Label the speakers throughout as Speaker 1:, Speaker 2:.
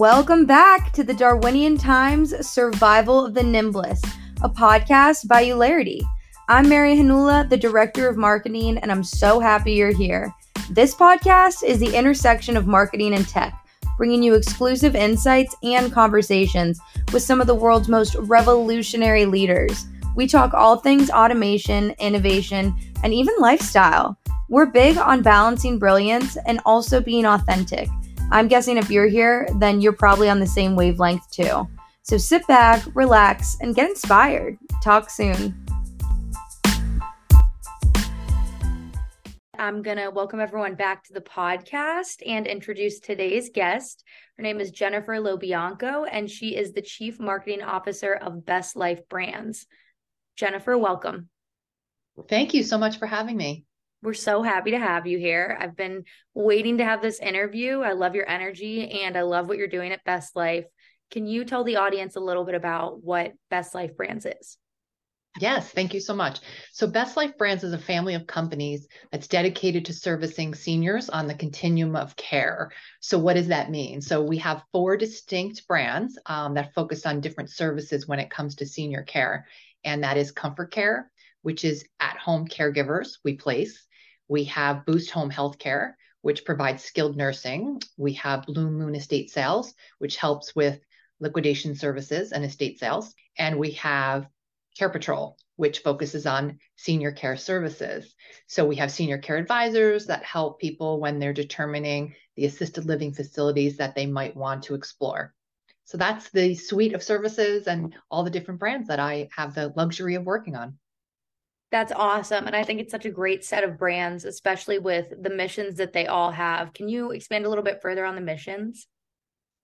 Speaker 1: Welcome back to the Darwinian Times Survival of the Nimblest, a podcast by Eulerity. I'm Mary Hanula, the Director of Marketing, and I'm so happy you're here. This podcast is the intersection of marketing and tech, bringing you exclusive insights and conversations with some of the world's most revolutionary leaders. We talk all things automation, innovation, and even lifestyle. We're big on balancing brilliance and also being authentic. I'm guessing if you're here, then you're probably on the same wavelength too. So sit back, relax, and get inspired. Talk soon. I'm going to welcome everyone back to the podcast and introduce today's guest. Her name is Jennifer LoBianco, and she is the Chief Marketing Officer of Best Life Brands. Jennifer, welcome.
Speaker 2: Thank you so much for having me.
Speaker 1: We're so happy to have you here. I've been waiting to have this interview. I love your energy and I love what you're doing at Best Life. Can you tell the audience a little bit about what Best Life Brands is?
Speaker 2: Yes, thank you so much. So, Best Life Brands is a family of companies that's dedicated to servicing seniors on the continuum of care. So, what does that mean? So, we have four distinct brands um, that focus on different services when it comes to senior care, and that is Comfort Care, which is at home caregivers we place. We have Boost Home Healthcare, which provides skilled nursing. We have Blue Moon Estate Sales, which helps with liquidation services and estate sales. And we have Care Patrol, which focuses on senior care services. So we have senior care advisors that help people when they're determining the assisted living facilities that they might want to explore. So that's the suite of services and all the different brands that I have the luxury of working on.
Speaker 1: That's awesome. And I think it's such a great set of brands, especially with the missions that they all have. Can you expand a little bit further on the missions?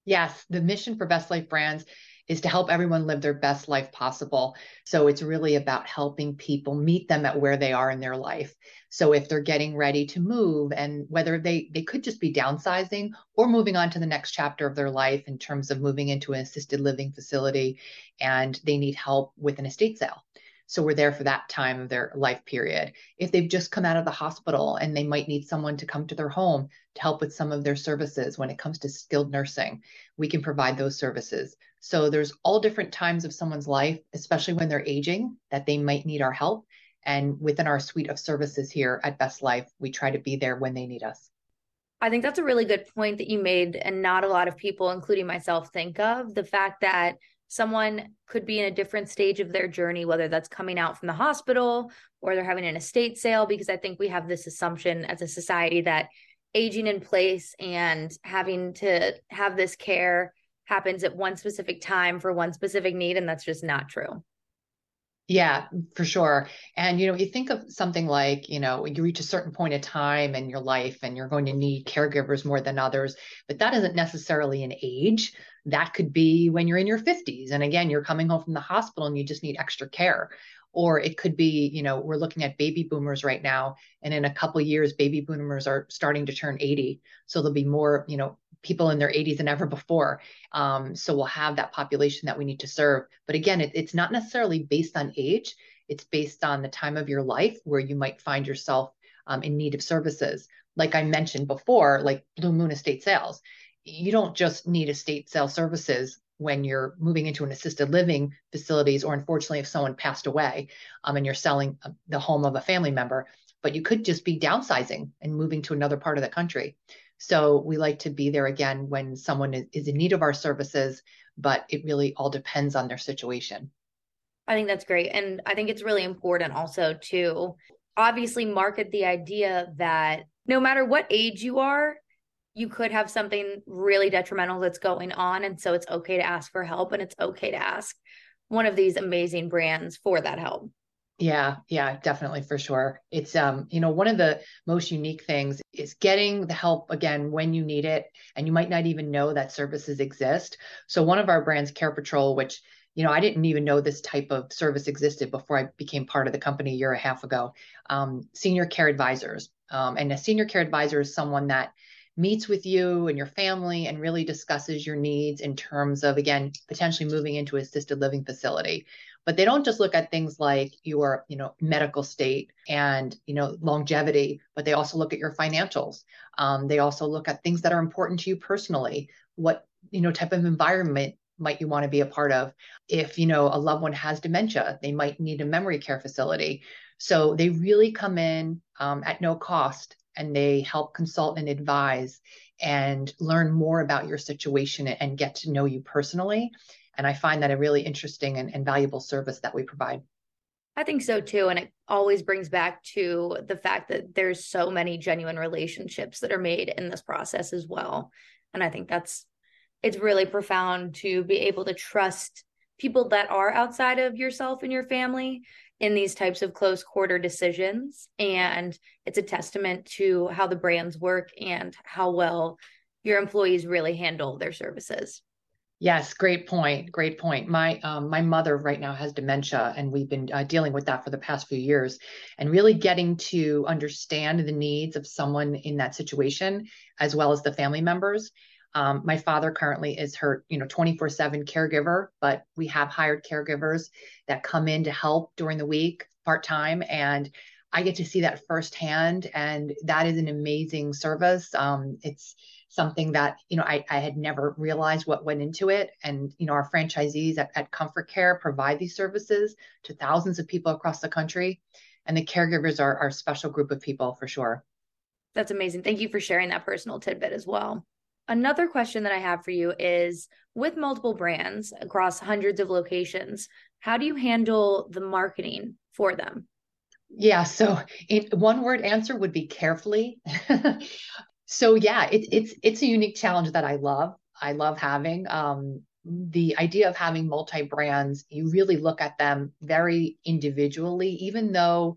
Speaker 2: Yes, the mission for Best Life Brands is to help everyone live their best life possible. So it's really about helping people meet them at where they are in their life. So if they're getting ready to move and whether they they could just be downsizing or moving on to the next chapter of their life in terms of moving into an assisted living facility and they need help with an estate sale. So we're there for that time of their life period. If they've just come out of the hospital and they might need someone to come to their home to help with some of their services when it comes to skilled nursing, we can provide those services. So there's all different times of someone's life, especially when they're aging, that they might need our help. And within our suite of services here at Best Life, we try to be there when they need us.
Speaker 1: I think that's a really good point that you made, and not a lot of people, including myself, think of the fact that someone could be in a different stage of their journey, whether that's coming out from the hospital or they're having an estate sale, because I think we have this assumption as a society that aging in place and having to have this care happens at one specific time for one specific need. And that's just not true.
Speaker 2: Yeah, for sure. And, you know, you think of something like, you know, you reach a certain point of time in your life and you're going to need caregivers more than others, but that isn't necessarily an age. That could be when you're in your 50s. And again, you're coming home from the hospital and you just need extra care. Or it could be, you know, we're looking at baby boomers right now. And in a couple years, baby boomers are starting to turn 80. So there'll be more, you know, people in their 80s than ever before. Um, so we'll have that population that we need to serve. But again, it, it's not necessarily based on age, it's based on the time of your life where you might find yourself um, in need of services. Like I mentioned before, like Blue Moon Estate Sales, you don't just need estate sale services when you're moving into an assisted living facilities or unfortunately if someone passed away um, and you're selling uh, the home of a family member but you could just be downsizing and moving to another part of the country so we like to be there again when someone is in need of our services, but it really all depends on their situation.
Speaker 1: I think that's great. And I think it's really important also to obviously market the idea that no matter what age you are, you could have something really detrimental that's going on. And so it's okay to ask for help and it's okay to ask one of these amazing brands for that help.
Speaker 2: Yeah, yeah, definitely for sure. It's um, you know, one of the most unique things is getting the help again when you need it and you might not even know that services exist. So one of our brands Care Patrol which you know, I didn't even know this type of service existed before I became part of the company a year and a half ago. Um, senior care advisors. Um, and a senior care advisor is someone that meets with you and your family and really discusses your needs in terms of, again, potentially moving into assisted living facility but they don't just look at things like your you know medical state and you know longevity but they also look at your financials. Um, they also look at things that are important to you personally. What you know type of environment might you want to be a part of? If you know a loved one has dementia they might need a memory care facility. So they really come in um, at no cost and they help consult and advise and learn more about your situation and get to know you personally and i find that a really interesting and, and valuable service that we provide
Speaker 1: I think so too. And it always brings back to the fact that there's so many genuine relationships that are made in this process as well. And I think that's it's really profound to be able to trust people that are outside of yourself and your family in these types of close quarter decisions. And it's a testament to how the brands work and how well your employees really handle their services.
Speaker 2: Yes, great point. Great point. My um, my mother right now has dementia, and we've been uh, dealing with that for the past few years, and really getting to understand the needs of someone in that situation, as well as the family members. Um, my father currently is her, you know, 24 7 caregiver, but we have hired caregivers that come in to help during the week part time. And I get to see that firsthand. And that is an amazing service. Um, it's something that, you know, I, I had never realized what went into it. And, you know, our franchisees at, at Comfort Care provide these services to thousands of people across the country. And the caregivers are, are a special group of people for sure.
Speaker 1: That's amazing. Thank you for sharing that personal tidbit as well. Another question that I have for you is with multiple brands across hundreds of locations, how do you handle the marketing for them?
Speaker 2: Yeah, so it, one word answer would be carefully. so yeah, it, it's it's a unique challenge that I love. I love having um, the idea of having multi brands. You really look at them very individually, even though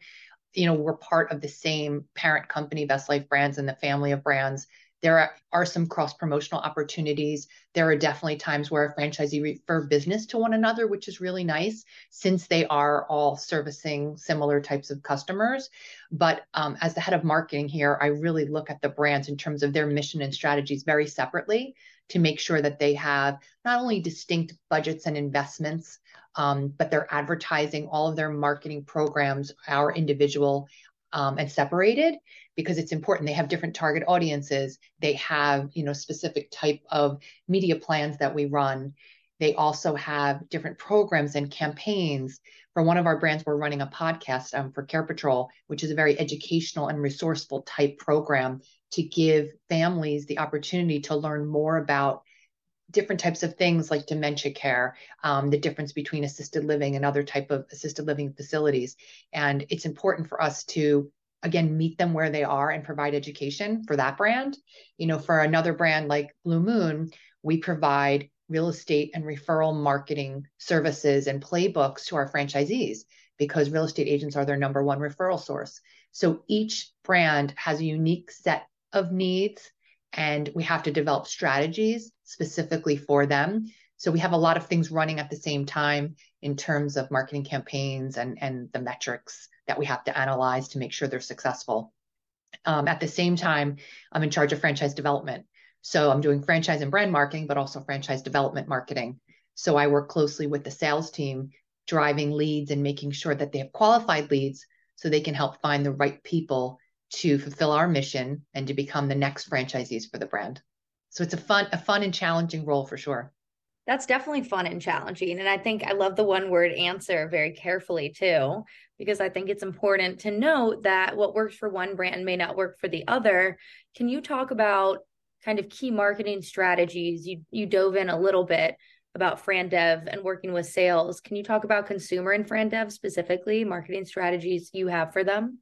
Speaker 2: you know we're part of the same parent company, Best Life Brands, and the family of brands. There are, some cross promotional opportunities. There are definitely times where a franchisee refer business to one another, which is really nice since they are all servicing similar types of customers. But um, as the head of marketing here, I really look at the brands in terms of their mission and strategies very separately to make sure that they have not only distinct budgets and investments, um, but they're advertising all of their marketing programs, our individual um, and separated because it's important. They have different target audiences. They have you know specific type of media plans that we run. They also have different programs and campaigns. For one of our brands we're running a podcast um, for care patrol which is a very educational and resourceful type program to give families the opportunity to learn more about different types of things like dementia care um, the difference between assisted living and other type of assisted living facilities. And it's important for us to again meet them where they are and provide education for that brand. You know for another brand like blue moon we provide real estate and referral marketing services and playbooks to our franchisees because real estate agents are their number one referral source. So each brand has a unique set of needs and we have to develop strategies specifically for them so we have a lot of things running at the same time in terms of marketing campaigns and and the metrics that we have to analyze to make sure they're successful. Um, at the same time, I'm in charge of franchise development. So I'm doing franchise and brand marketing, but also franchise development marketing. So I work closely with the sales team, driving leads and making sure that they have qualified leads so they can help find the right people to fulfill our mission and to become the next franchisees for the brand. So it's a fun, a fun and challenging role for sure.
Speaker 1: That's definitely fun and challenging. And I think I love the one word answer very carefully too, because I think it's important to note that what works for one brand may not work for the other. Can you talk about kind of key marketing strategies? You you dove in a little bit about FranDev and working with sales. Can you talk about consumer and FranDev specifically, marketing strategies you have for them?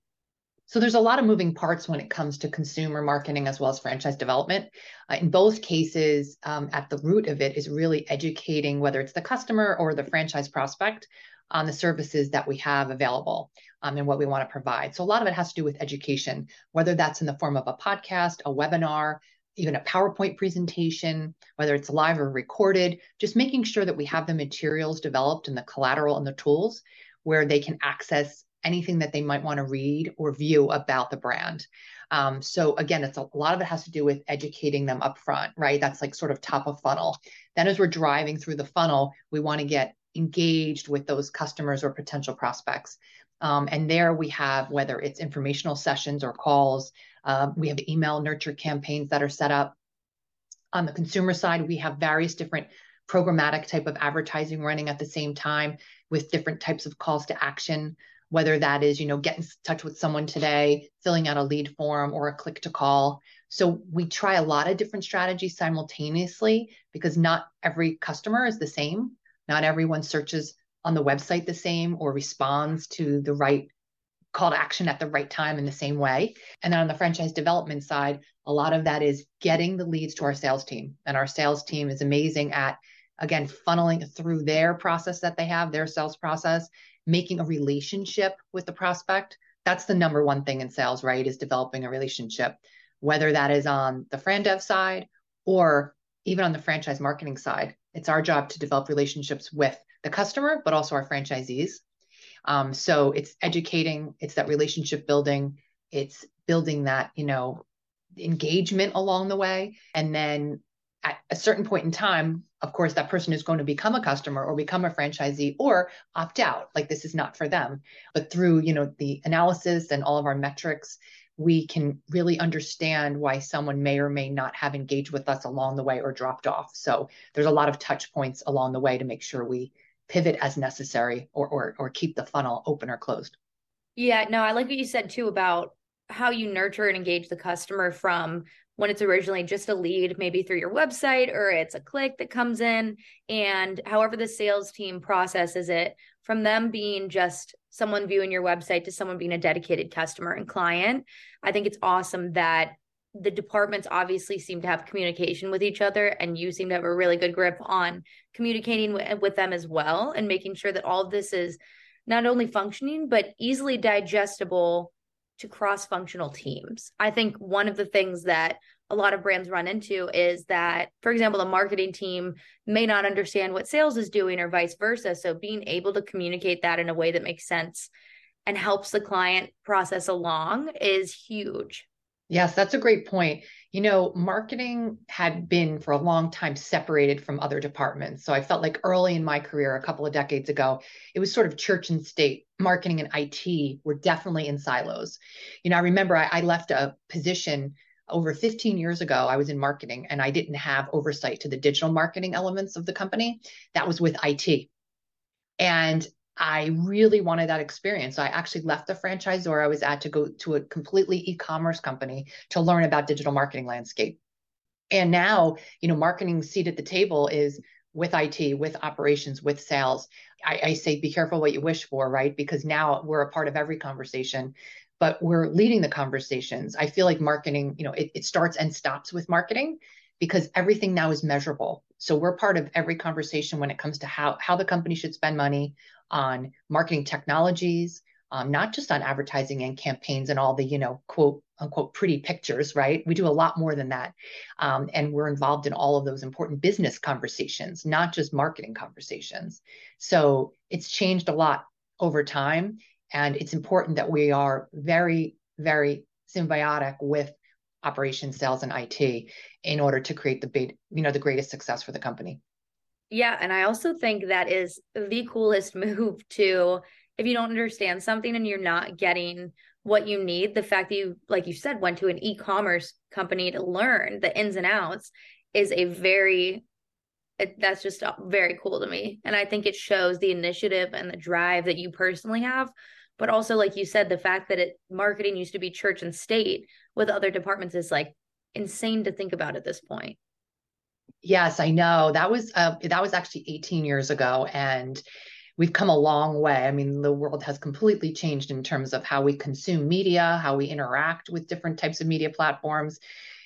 Speaker 2: So there's a lot of moving parts when it comes to consumer marketing as well as franchise development. Uh, in both cases, um, at the root of it is really educating whether it's the customer or the franchise prospect on the services that we have available um, and what we want to provide. So a lot of it has to do with education, whether that's in the form of a podcast, a webinar, even a PowerPoint presentation, whether it's live or recorded, just making sure that we have the materials developed and the collateral and the tools where they can access anything that they might want to read or view about the brand. Um, so again, it's a, a, lot of it has to do with educating them up front, right? That's like sort of top of funnel. Then as we're driving through the funnel, we want to get engaged with those customers or potential prospects. Um, and there we have whether it's informational sessions or calls, uh, we have email nurture campaigns that are set up. On the consumer side, we have various different programmatic type of advertising running at the same time with different types of calls to action whether that is you know get in touch with someone today filling out a lead form or a click to call so we try a lot of different strategies simultaneously because not every customer is the same not everyone searches on the website the same or responds to the right call to action at the right time in the same way. And then on the franchise development side, a lot of that is getting the leads to our sales team. And our sales team is amazing at again, funneling through their process that they have, their sales process, making a relationship with the prospect. That's the number one thing in sales, right? Is developing a relationship, whether that is on the Fran Dev side or even on the franchise marketing side. It's our job to develop relationships with the customer, but also our franchisees. Um, so it's educating, it's that relationship building, it's building that, you know, engagement along the way. And then at a certain point in time, of course, that person is going to become a customer or become a franchisee or opt out. Like this is not for them. But through, you know, the analysis and all of our metrics, we can really understand why someone may or may not have engaged with us along the way or dropped off. So there's a lot of touch points along the way to make sure we pivot as necessary or or or keep the funnel open or closed.
Speaker 1: Yeah, no, I like what you said too about how you nurture and engage the customer from when it's originally just a lead, maybe through your website or it's a click that comes in, and however the sales team processes it from them being just someone viewing your website to someone being a dedicated customer and client. I think it's awesome that the departments obviously seem to have communication with each other and you seem to have a really good grip on communicating with, them as well and making sure that all of this is not only functioning but easily digestible to cross functional teams. I think one of the things that a lot of brands run into is that, for example, the marketing team may not understand what sales is doing or vice versa. So being able to communicate that in a way that makes sense and helps the client process along is huge.
Speaker 2: Yes, that's a great point. You know, marketing had been for a long time separated from other departments. So I felt like early in my career, a couple of decades ago, it was sort of church and state. Marketing and IT were definitely in silos. You know, I remember I, I left a position over 15 years ago. I was in marketing and I didn't have oversight to the digital marketing elements of the company. That was with IT. And I really wanted that experience. So I actually left the franchisor I was at to go to a completely e-commerce company to learn about digital marketing landscape. And now, you know, marketing seat at the table is with IT, with operations, with sales. I, I say be careful what you wish for, right? Because now we're a part of every conversation but we're leading the conversations. I feel like marketing, you know, it, it, starts and stops with marketing because everything now is measurable. So we're part of every conversation when it comes to how how the company should spend money, on marketing technologies, um, not just on advertising and campaigns and all the, you know, quote unquote pretty pictures, right? We do a lot more than that. Um, and we're involved in all of those important business conversations, not just marketing conversations. So it's changed a lot over time. And it's important that we are very, very symbiotic with operations, sales, and IT in order to create the big, you know, the greatest success for the company.
Speaker 1: Yeah. And I also think that is the coolest move to, if you don't understand something and you're not getting what you need, the fact that you, like you said, went to an e commerce company to learn the ins and outs is a very, it, that's just uh, very cool to me. And I think it shows the initiative and the drive that you personally have. But also, like you said, the fact that it marketing used to be church and state with other departments is like insane to think about at this point.
Speaker 2: Yes, I know. That was uh, that was actually 18 years ago and we've come a long way. I mean, the world has completely changed in terms of how we consume media, how we interact with different types of media platforms.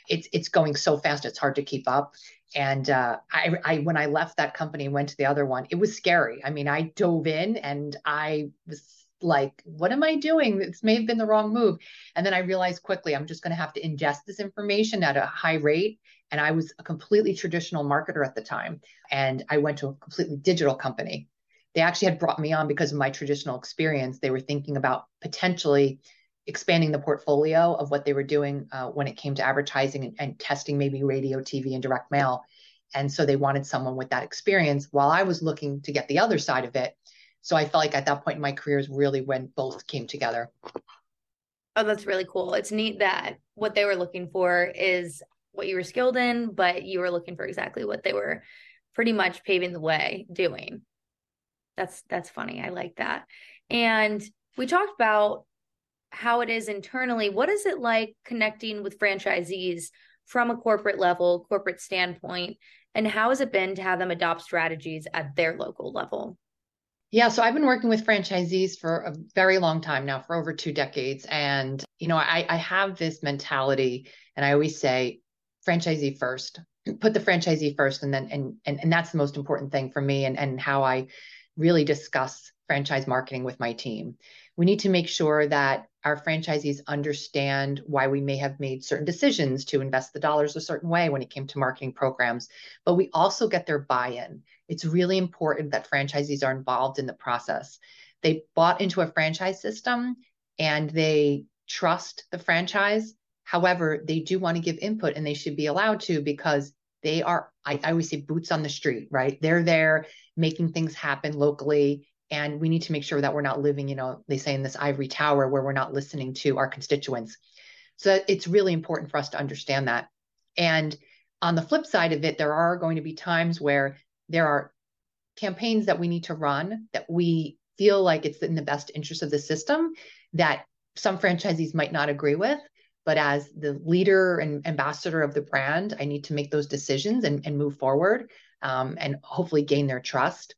Speaker 2: It's it's going so fast; it's hard to keep up. And uh, I, I, when I left that company and went to the other one, it was scary. I mean, I dove in and I was like, what am I doing? This may have been the wrong move. And then I realized quickly, I'm just going to have to ingest this information at a high rate and I was a completely traditional marketer at the time. And I went to a completely digital company. They actually had brought me on because of my traditional experience. They were thinking about potentially expanding the portfolio of what they were doing uh, when it came to advertising and, and testing maybe radio, TV, and direct mail. And so they wanted someone with that experience while I was looking to get the other side of it. So I felt like at that point in my career is really when both came together.
Speaker 1: Oh, that's really cool. It's neat that what they were looking for is what you were skilled in, but you were looking for exactly what they were pretty much paving the way doing. That's that's funny. I like that. And we talked about how it is internally. What is it like connecting with franchisees from a corporate level, corporate standpoint, and how has it been to have them adopt strategies at their local level?
Speaker 2: Yeah, so I've been working with franchisees for a very long time now, for over two decades. And, you know, I, I have this mentality, and I always say, franchisee first, put the franchisee first. And then, and, and, and that's the most important thing for me and, and how I really discuss franchise marketing with my team. We need to make sure that our franchisees understand why we may have made certain decisions to invest the dollars a certain way when it came to marketing programs, but we also get their buy in. It's really important that franchisees are involved in the process. They bought into a franchise system and they trust the franchise. However, they do want to give input and they should be allowed to because they are, I, I always say, boots on the street, right? They're there making things happen locally and we need to make sure that we're not living, you know, they say in this ivory tower where we're not listening to our constituents. So it's really important for us to understand that. And on the flip side of it, there are going to be times where there are campaigns that we need to run that we feel like it's in the best interest of the system that some franchisees might not agree with. But as the leader and ambassador of the brand, I need to make those decisions and, and move forward um, and hopefully gain their trust.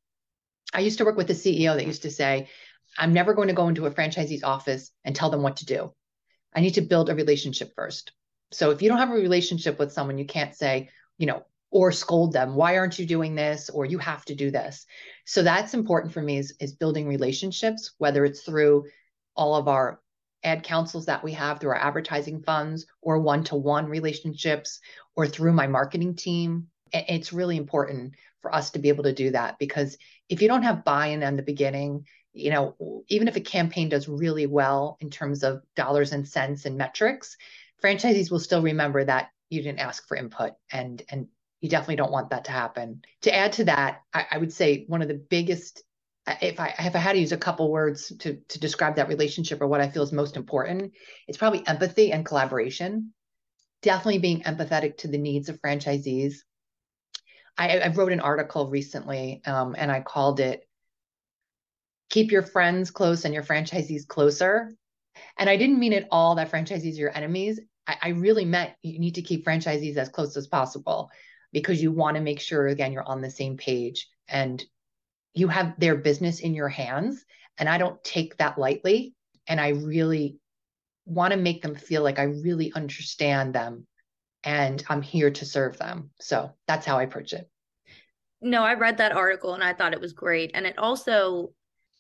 Speaker 2: I used to work with a CEO that used to say, I'm never going to go into a franchisee's office and tell them what to do. I need to build a relationship first. So if you don't have a relationship with someone, you can't say, you know, or scold them, why aren't you doing this? Or you have to do this. So that's important for me is, is building relationships, whether it's through all of our ad councils that we have through our advertising funds or one-to-one relationships or through my marketing team. It's really important for us to be able to do that because if you don't have buy-in in the beginning you know even if a campaign does really well in terms of dollars and cents and metrics franchisees will still remember that you didn't ask for input and and you definitely don't want that to happen to add to that i, I would say one of the biggest if I if I had to use a couple words to to describe that relationship or what I feel is most important, it's probably empathy and collaboration. Definitely being empathetic to the needs of franchisees, I, I wrote an article recently um, and I called it Keep Your Friends Close and Your Franchisees Closer. And I didn't mean it all that franchisees are your enemies. I, I really meant you need to keep franchisees as close as possible because you want to make sure, again, you're on the same page and you have their business in your hands. And I don't take that lightly. And I really want to make them feel like I really understand them and I'm here to serve them. So that's how I approach it.
Speaker 1: No, I read that article and I thought it was great. And it also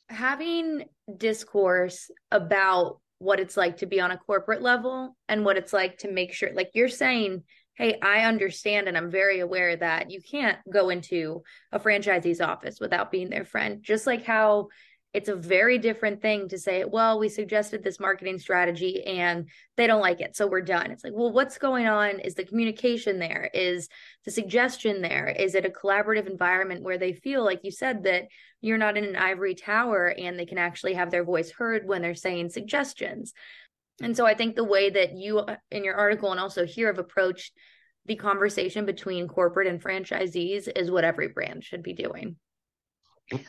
Speaker 1: having discourse about what it's like to be on a corporate level and what it's like to make sure, like you're saying, hey, I understand and I'm very aware that you can't go into a franchisee's office without being their friend. Just like how it's a very different thing to say, well, we suggested this marketing strategy and they don't like it. So we're done. It's like, well, what's going on? Is the communication there? Is the suggestion there? Is it a collaborative environment where they feel, like you said, that you're not in an ivory tower and they can actually have their voice heard when they're saying suggestions? And so I think the way that you uh, in your article and also here have approached the conversation between corporate and franchisees is what every brand should be doing.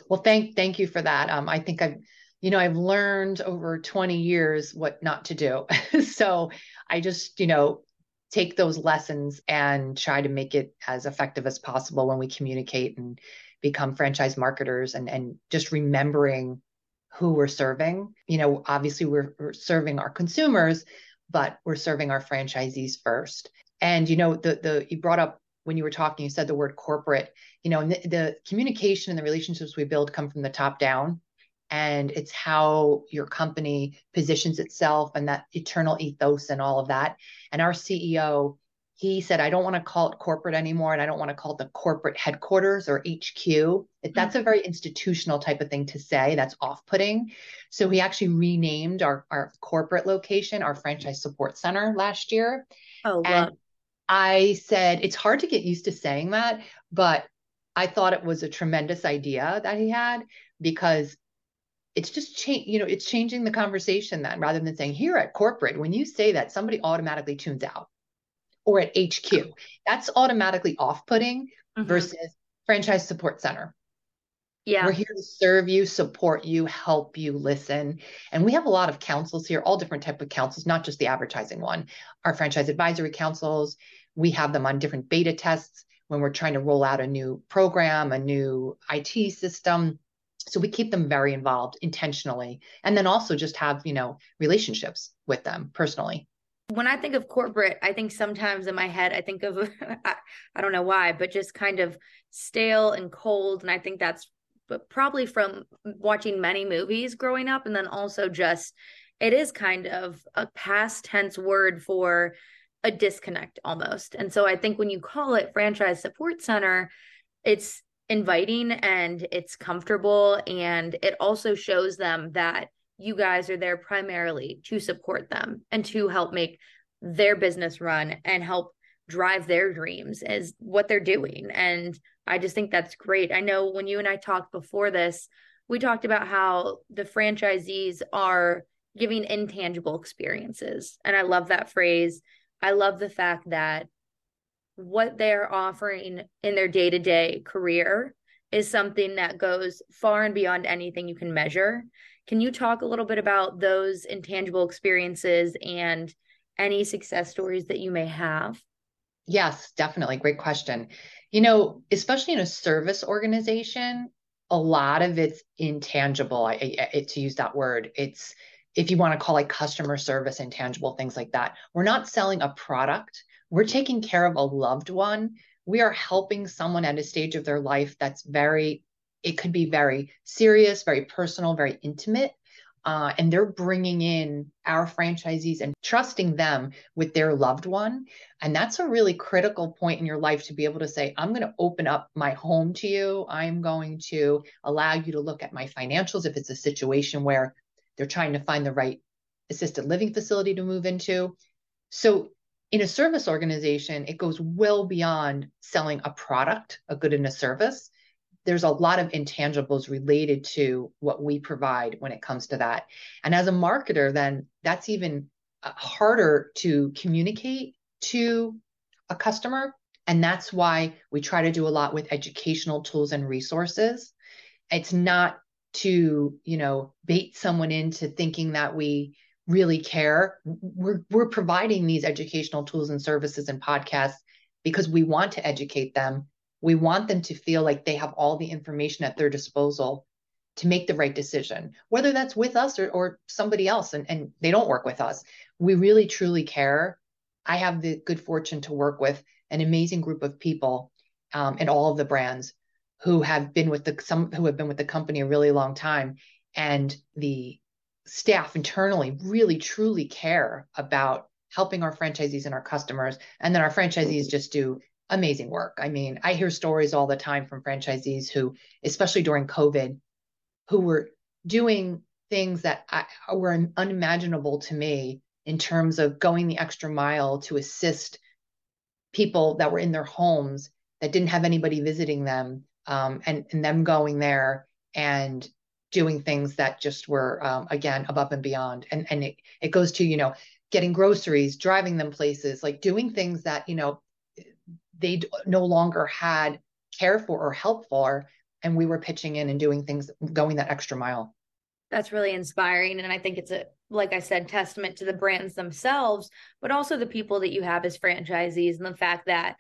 Speaker 2: Well, thank thank you for that. Um, I think I've, you know, I've learned over 20 years what not to do. so I just, you know, take those lessons and try to make it as effective as possible when we communicate and become franchise marketers and and just remembering who we're serving. You know, obviously we're, we're serving our consumers, but we're serving our franchisees first. And you know, the the you brought up when you were talking, you said the word corporate, you know, and the, the communication and the relationships we build come from the top down. And it's how your company positions itself and that eternal ethos and all of that. And our CEO, he said, I don't want to call it corporate anymore. And I don't want to call it the corporate headquarters or HQ. Mm-hmm. That's a very institutional type of thing to say. That's off putting. So he actually renamed our, our corporate location, our franchise support center last year.
Speaker 1: Oh, wow. And
Speaker 2: I said, it's hard to get used to saying that, but I thought it was a tremendous idea that he had because it's just change, you know, it's changing the conversation then rather than saying here at corporate, when you say that, somebody automatically tunes out. Or at HQ. That's automatically off putting mm-hmm. versus franchise support center.
Speaker 1: Yeah.
Speaker 2: We're here to serve you, support you, help you, listen. And we have a lot of councils here, all different type of councils, not just the advertising one. Our franchise advisory councils, we have them on different beta tests when we're trying to roll out a new program, a new IT system. So we keep them very involved intentionally. And then also just have, you know, relationships with them personally.
Speaker 1: When I think of corporate, I think sometimes in my head, I think of, I, I don't know why, but just kind of stale and cold. And I think that's but probably from watching many movies growing up and then also just it is kind of a past tense word for a disconnect almost. And so I think when you call it franchise support center, it's inviting and it's comfortable and it also shows them that you guys are there primarily to support them and to help make their business run and help drive their dreams is what they're doing and I just think that's great. I know when you and I talked before this, we talked about how the franchisees are giving intangible experiences. And I love that phrase. I love the fact that what they're offering in their day to day career is something that goes far and beyond anything you can measure. Can you talk a little bit about those intangible experiences and any success stories that you may have?
Speaker 2: Yes, definitely. Great question. You know, especially in a service organization, a lot of it's intangible. I, I, to use that word, it's if you want to call it customer service, intangible things like that. We're not selling a product. We're taking care of a loved one. We are helping someone at a stage of their life that's very, it could be very serious, very personal, very intimate uh, and they're bringing in our franchisees and trusting them with their loved one. And that's a really critical point in your life to be able to say, I'm going to open up my home to you. I'm going to allow you to look at my financials if it's a situation where they're trying to find the right assisted living facility to move into. So, in a service organization, it goes well beyond selling a product, a good and a service there's a lot of intangibles related to what we provide when it comes to that. And as a marketer, then that's even uh, harder to communicate to a customer. And that's why we try to do a lot with educational tools and resources. It's not to, you know, bait someone into thinking that we really care. We're, we're providing these educational tools and services and podcasts because we want to educate them we want them to feel like they have all the information at their disposal to make the right decision, whether that's with us or, or somebody else and, and they don't work with us. We really truly care. I have the good fortune to work with an amazing group of people um, in all of the brands who have been with the some who have been with the company a really long time and the staff internally really truly care about helping our franchisees and our customers and then our franchisees just do amazing work. I mean, I hear stories all the time from franchisees who, especially during COVID, who were doing things that I, were unimaginable to me in terms of going the extra mile to assist people that were in their homes that didn't have anybody visiting them um, and, and them going there and doing things that just were um, again above and beyond and and it, it goes to you know getting groceries driving them places like doing things that you know they no longer had care for or help for and we were pitching in and doing things going that extra mile.
Speaker 1: That's really inspiring and i think it's a like i said testament to the brands themselves but also the people that you have as franchisees and the fact that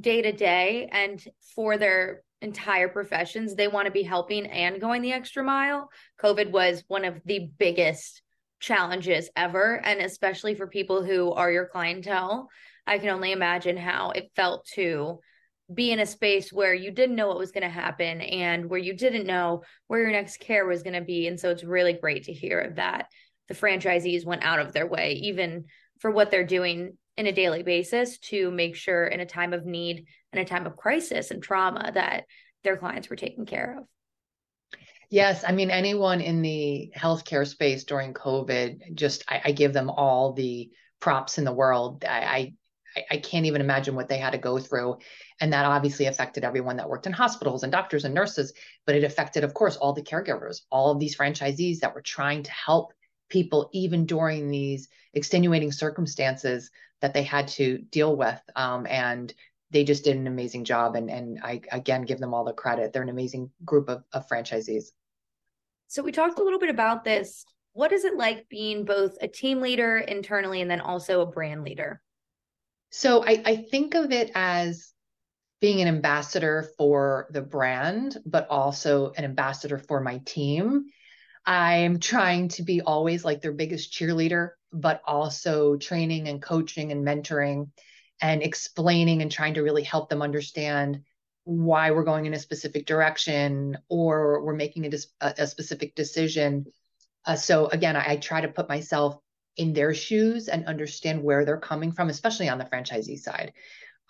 Speaker 1: day to day and for their entire professions they want to be helping and going the extra mile. Covid was one of the biggest challenges ever and especially for people who are your clientele I can only imagine how it felt to be in a space where you didn't know what was going to happen and where you didn't know where your next care was going to be. And so it's really great to hear that the franchisees went out of their way, even for what they're doing in a daily basis, to make sure in a time of need and a time of crisis and trauma that their clients were taken care of.
Speaker 2: Yes, I mean anyone in the healthcare space during COVID, just I, I give them all the props in the world. I, I, I can't even imagine what they had to go through. And that obviously affected everyone that worked in hospitals and doctors and nurses, but it affected, of course, all the caregivers, all of these franchisees that were trying to help people even during these extenuating circumstances that they had to deal with. Um, and they just did an amazing job. And, and I, again, give them all the credit. They're an amazing group of, of franchisees.
Speaker 1: So we talked a little bit about this. What is it like being both a team leader internally and then also a brand leader?
Speaker 2: So I, I think of it as being an ambassador for the brand, but also an ambassador for my team. I'm trying to be always like their biggest cheerleader, but also training and coaching and mentoring and explaining and trying to really help them understand why we're going in a specific direction or we're making a, a specific decision. Uh, so again, I, I try to put myself in their shoes and understand where they're coming from, especially on the franchisee side.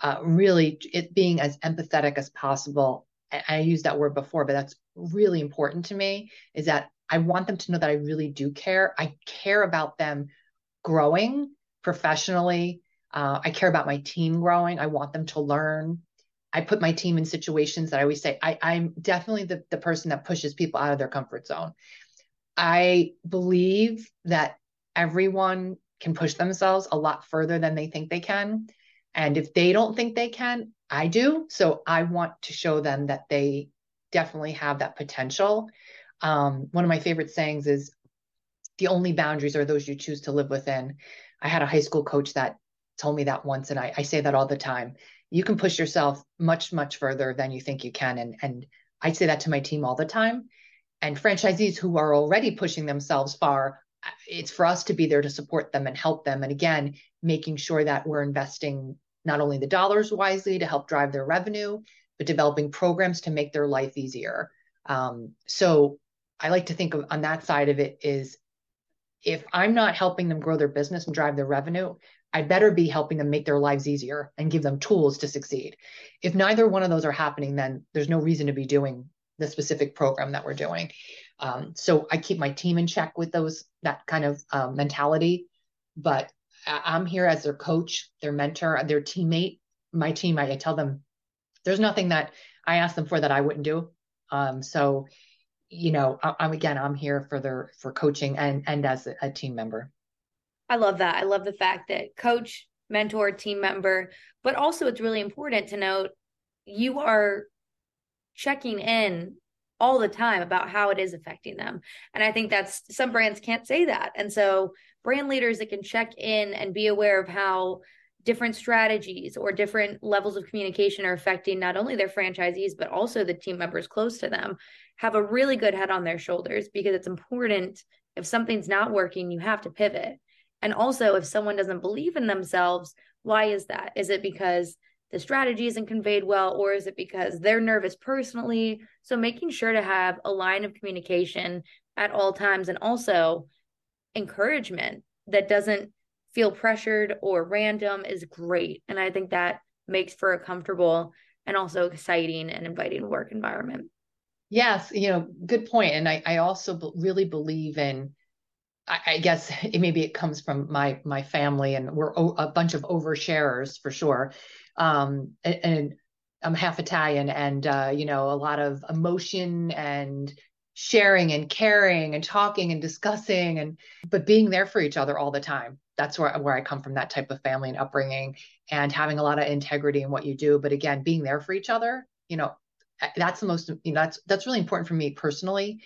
Speaker 2: Uh, really, it being as empathetic as possible. I used that word before, but that's really important to me. Is that I want them to know that I really do care. I care about them growing professionally. Uh, I care about my team growing. I want them to learn. I put my team in situations that I always say I, am definitely the, the person that pushes people out of their comfort zone. I believe that everyone can push themselves a lot further than they think they can. And if they don't think they can, I do. So I want to show them that they definitely have that potential. Um, one of my favorite sayings is the only boundaries are those you choose to live within. I had a high school coach that told me that once, and I, I say that all the time. You can push yourself much, much further than you think you can. And, and I say that to my team all the time. And franchisees who are already pushing themselves far, it's for us to be there to support them and help them. And again, making sure that we're investing not only the dollars wisely to help drive their revenue, but developing programs to make their life easier. Um, so I like to think of on that side of it is if I'm not helping them grow their business and drive their revenue, I better be helping them make their lives easier and give them tools to succeed. If neither one of those are happening, then there's no reason to be doing the specific program that we're doing. Um, so I keep my team in check with those that kind of um, mentality. But I'm here as their coach, their mentor, their teammate. My team, I, I tell them there's nothing that I ask them for that I wouldn't do. Um, so you know, I, am again, I'm here for their for coaching and and as a, a team member.
Speaker 1: I love that. I love the fact that coach, mentor, team member, but also it's really important to note you are checking in all the time about how it is affecting them. And I think that's some brands can't say that. And so brand leaders that can check in and be aware of how different strategies or different levels of communication are affecting not only their franchisees but also the team members close to them have a really good head on their shoulders because it's important if something's not working, you have to pivot. And also, if someone doesn't believe in themselves, why is that? Is it because the strategy isn't conveyed well, or is it because they're nervous personally? So, making sure to have a line of communication at all times and also encouragement that doesn't feel pressured or random is great. And I think that makes for a comfortable and also exciting and inviting work environment.
Speaker 2: Yes, you know, good point. And I, I also really believe in, I, I guess it, maybe it comes from my my family, and we're o- a bunch of oversharers for sure. Um, and, and I'm half Italian, and uh, you know, a lot of emotion and sharing and caring and talking and discussing, and but being there for each other all the time. That's where where I come from, that type of family and upbringing, and having a lot of integrity in what you do. But again, being there for each other. You know, that's the most you know that's that's really important for me personally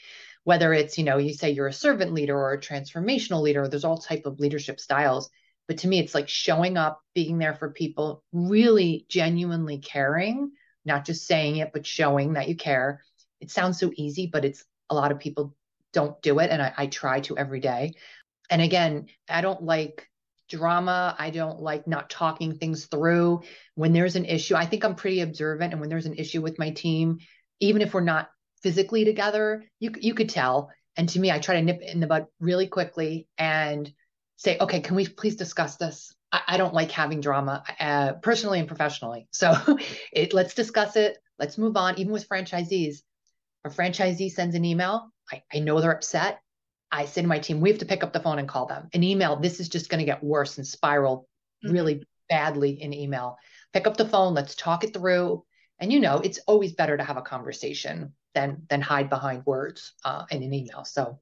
Speaker 2: whether it's you know you say you're a servant leader or a transformational leader there's all type of leadership styles but to me it's like showing up being there for people really genuinely caring not just saying it but showing that you care it sounds so easy but it's a lot of people don't do it and I, I try to every day and again i don't like drama. I don't like not talking things through. When there's an issue, I think I'm pretty observant. And when there's an issue with my team, even if we're not physically together, you you could tell. And to me, I try to nip it in the bud really quickly and say, okay, can we please discuss this? I, I don't like having drama, uh, personally and professionally. So it, let's discuss it. Let's move on. Even with franchisees, a franchisee sends an email. I, I know they're upset. I say to my team, we have to pick up the phone and call them. An email, this is just going to get worse and spiral mm-hmm. really badly in email. Pick up the phone, let's talk it through. And you know, it's always better to have a conversation than than hide behind words uh, in an email. So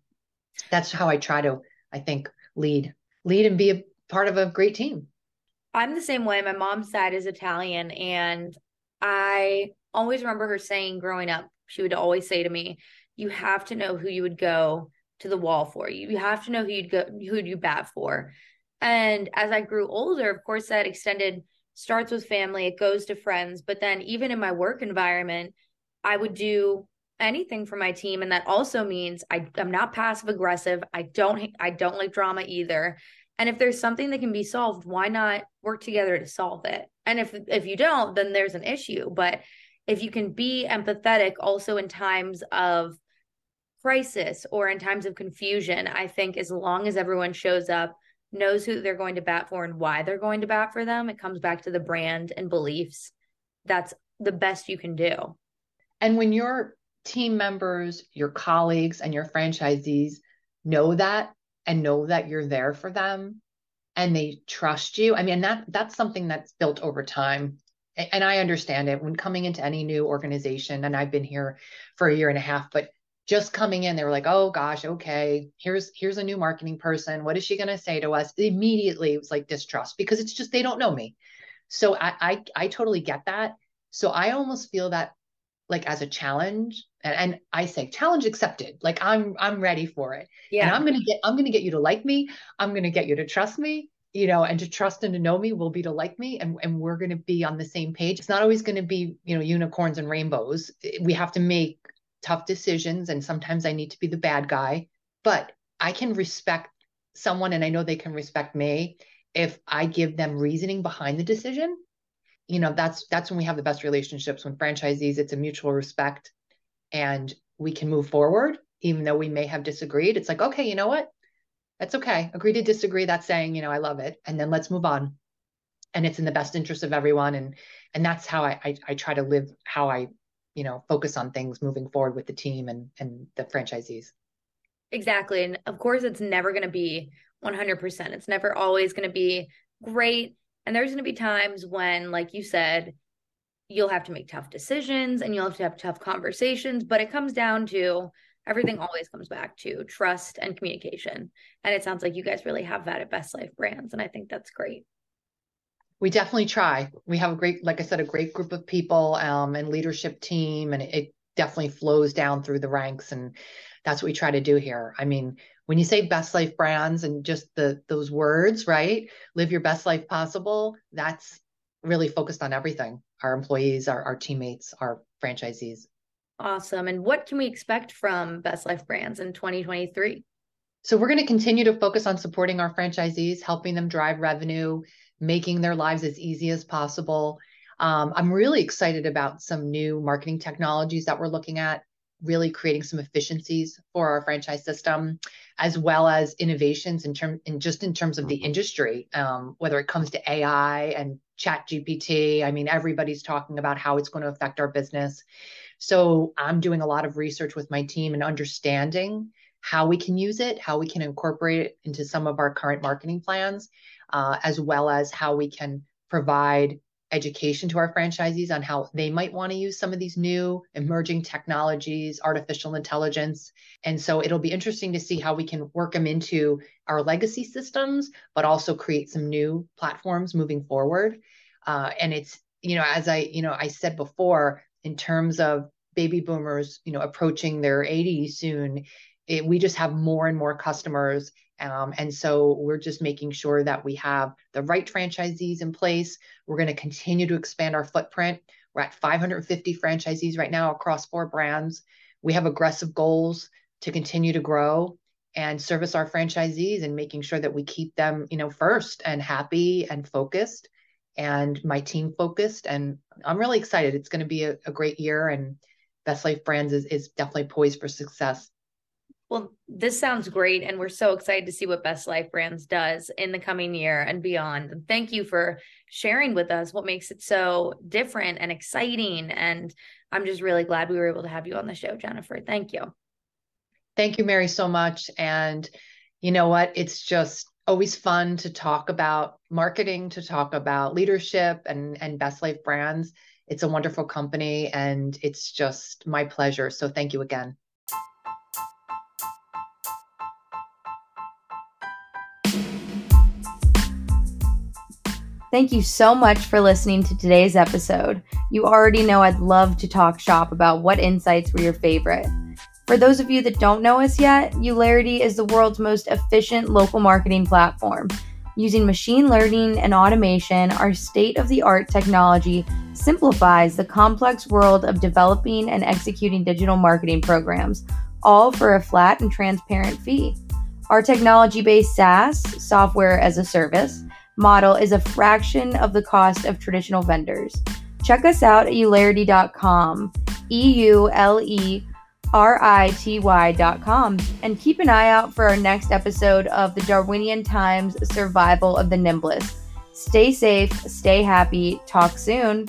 Speaker 2: that's how I try to I think lead, lead and be a part of a great team.
Speaker 1: I'm the same way. My mom's side is Italian, and I always remember her saying growing up, she would always say to me, You have to know who you would go to the wall for. You have to know who you'd go who'd you bat for. And as I grew older, of course, that extended starts with family, it goes to friends. But then even in my work environment, I would do anything for my team. And that also means I, I'm not passive aggressive. I don't I don't like drama either. And if there's something that can be solved, why not work together to solve it? And if if you don't, then there's an issue. But if you can be empathetic also in times of crisis or in times of confusion, I think as long as everyone shows up, knows who they're going to bat for and why they're going to bat for them, it comes back to the brand and beliefs. That's the best you can do.
Speaker 2: And when your team members, your colleagues, and your franchisees know that and know that you're there for them and they trust you, I mean, that that's something that's built over time. And I understand it when coming into any new organization, and I've been here for a year and a half, but just coming in, they were like, "Oh gosh, okay, here's here's a new marketing person. What is she going to say to us?" Immediately, it was like distrust because it's just they don't know me. So I, I I totally get that. So I almost feel that like as a challenge, and, and I say challenge accepted. Like I'm I'm ready for it. Yeah. And I'm gonna get I'm gonna get you to like me. I'm gonna get you to trust me you know, and to trust and to know me will be to like me and, and we're going to be on the same page. It's not always going to be, you know, unicorns and rainbows. We have to make tough decisions and sometimes I need to be the bad guy, but I can respect someone and I know they can respect me if I give them reasoning behind the decision. You know, that's that's when we have the best relationships when franchisees it's a mutual respect and we can move forward even though we may have disagreed. It's like, okay, you know what? That's okay. Agree to disagree. That's saying, you know, I love it. And then let's move on. And it's in the best interest of everyone. And and that's how I I, I try to live how I you know focus on things moving forward with the team and and the franchisees
Speaker 1: exactly and of course it's never going to be 100% it's never always going to be great and there's going to be times when like you said you'll have to make tough decisions and you'll have to have tough conversations but it comes down to everything always comes back to trust and communication and it sounds like you guys really have that at best life brands and i think that's great
Speaker 2: we definitely try. We have a great, like I said, a great group of people um, and leadership team, and it definitely flows down through the ranks, and that's what we try to do here. I mean, when you say best life brands and just the those words, right? Live your best life possible. That's really focused on everything. Our employees, our our teammates, our franchisees.
Speaker 1: Awesome. And what can we expect from Best Life Brands in 2023?
Speaker 2: So we're going to continue to focus on supporting our franchisees, helping them drive revenue, making their lives as easy as possible. Um, I'm really excited about some new marketing technologies that we're looking at, really creating some efficiencies for our franchise system, as well as innovations in term in just in terms of the industry, um, whether it comes to AI and Chat GPT. I mean, everybody's talking about how it's going to affect our business. So I'm doing a lot of research with my team and understanding how we can use it, how we can incorporate it into some of our current marketing plans, uh, as well as how we can provide education to our franchisees on how they might want to use some of these new emerging technologies, artificial intelligence. And so it'll be interesting to see how we can work them into our legacy systems, but also create some new platforms moving forward. Uh, and it's, you know, as I, you know, I said before, in terms of baby boomers, you know, approaching their 80s soon, it, we just have more and more customers. Um, and so we're just making sure that we have the right franchisees in place. We're going to continue to expand our footprint. We're at 550 franchisees right now across four brands. We have aggressive goals to continue to grow and service our franchisees and making sure that we keep them, you know, first and happy and focused and my team focused. And I'm really excited. It's going to be a, a great year and Best Life Brands is, is definitely poised for success.
Speaker 1: Well, this sounds great. And we're so excited to see what Best Life Brands does in the coming year and beyond. Thank you for sharing with us what makes it so different and exciting. And I'm just really glad we were able to have you on the show, Jennifer. Thank you.
Speaker 2: Thank you, Mary, so much. And you know what? It's just always fun to talk about marketing, to talk about leadership and, and Best Life Brands. It's a wonderful company and it's just my pleasure. So thank you again.
Speaker 1: Thank you so much for listening to today's episode. You already know I'd love to talk shop about what insights were your favorite. For those of you that don't know us yet, Eulerity is the world's most efficient local marketing platform. Using machine learning and automation, our state of the art technology simplifies the complex world of developing and executing digital marketing programs, all for a flat and transparent fee. Our technology based SaaS, software as a service, model is a fraction of the cost of traditional vendors. Check us out at eulerity.com, E U L E R I T Y.com, and keep an eye out for our next episode of the Darwinian Times Survival of the Nimblest. Stay safe, stay happy, talk soon.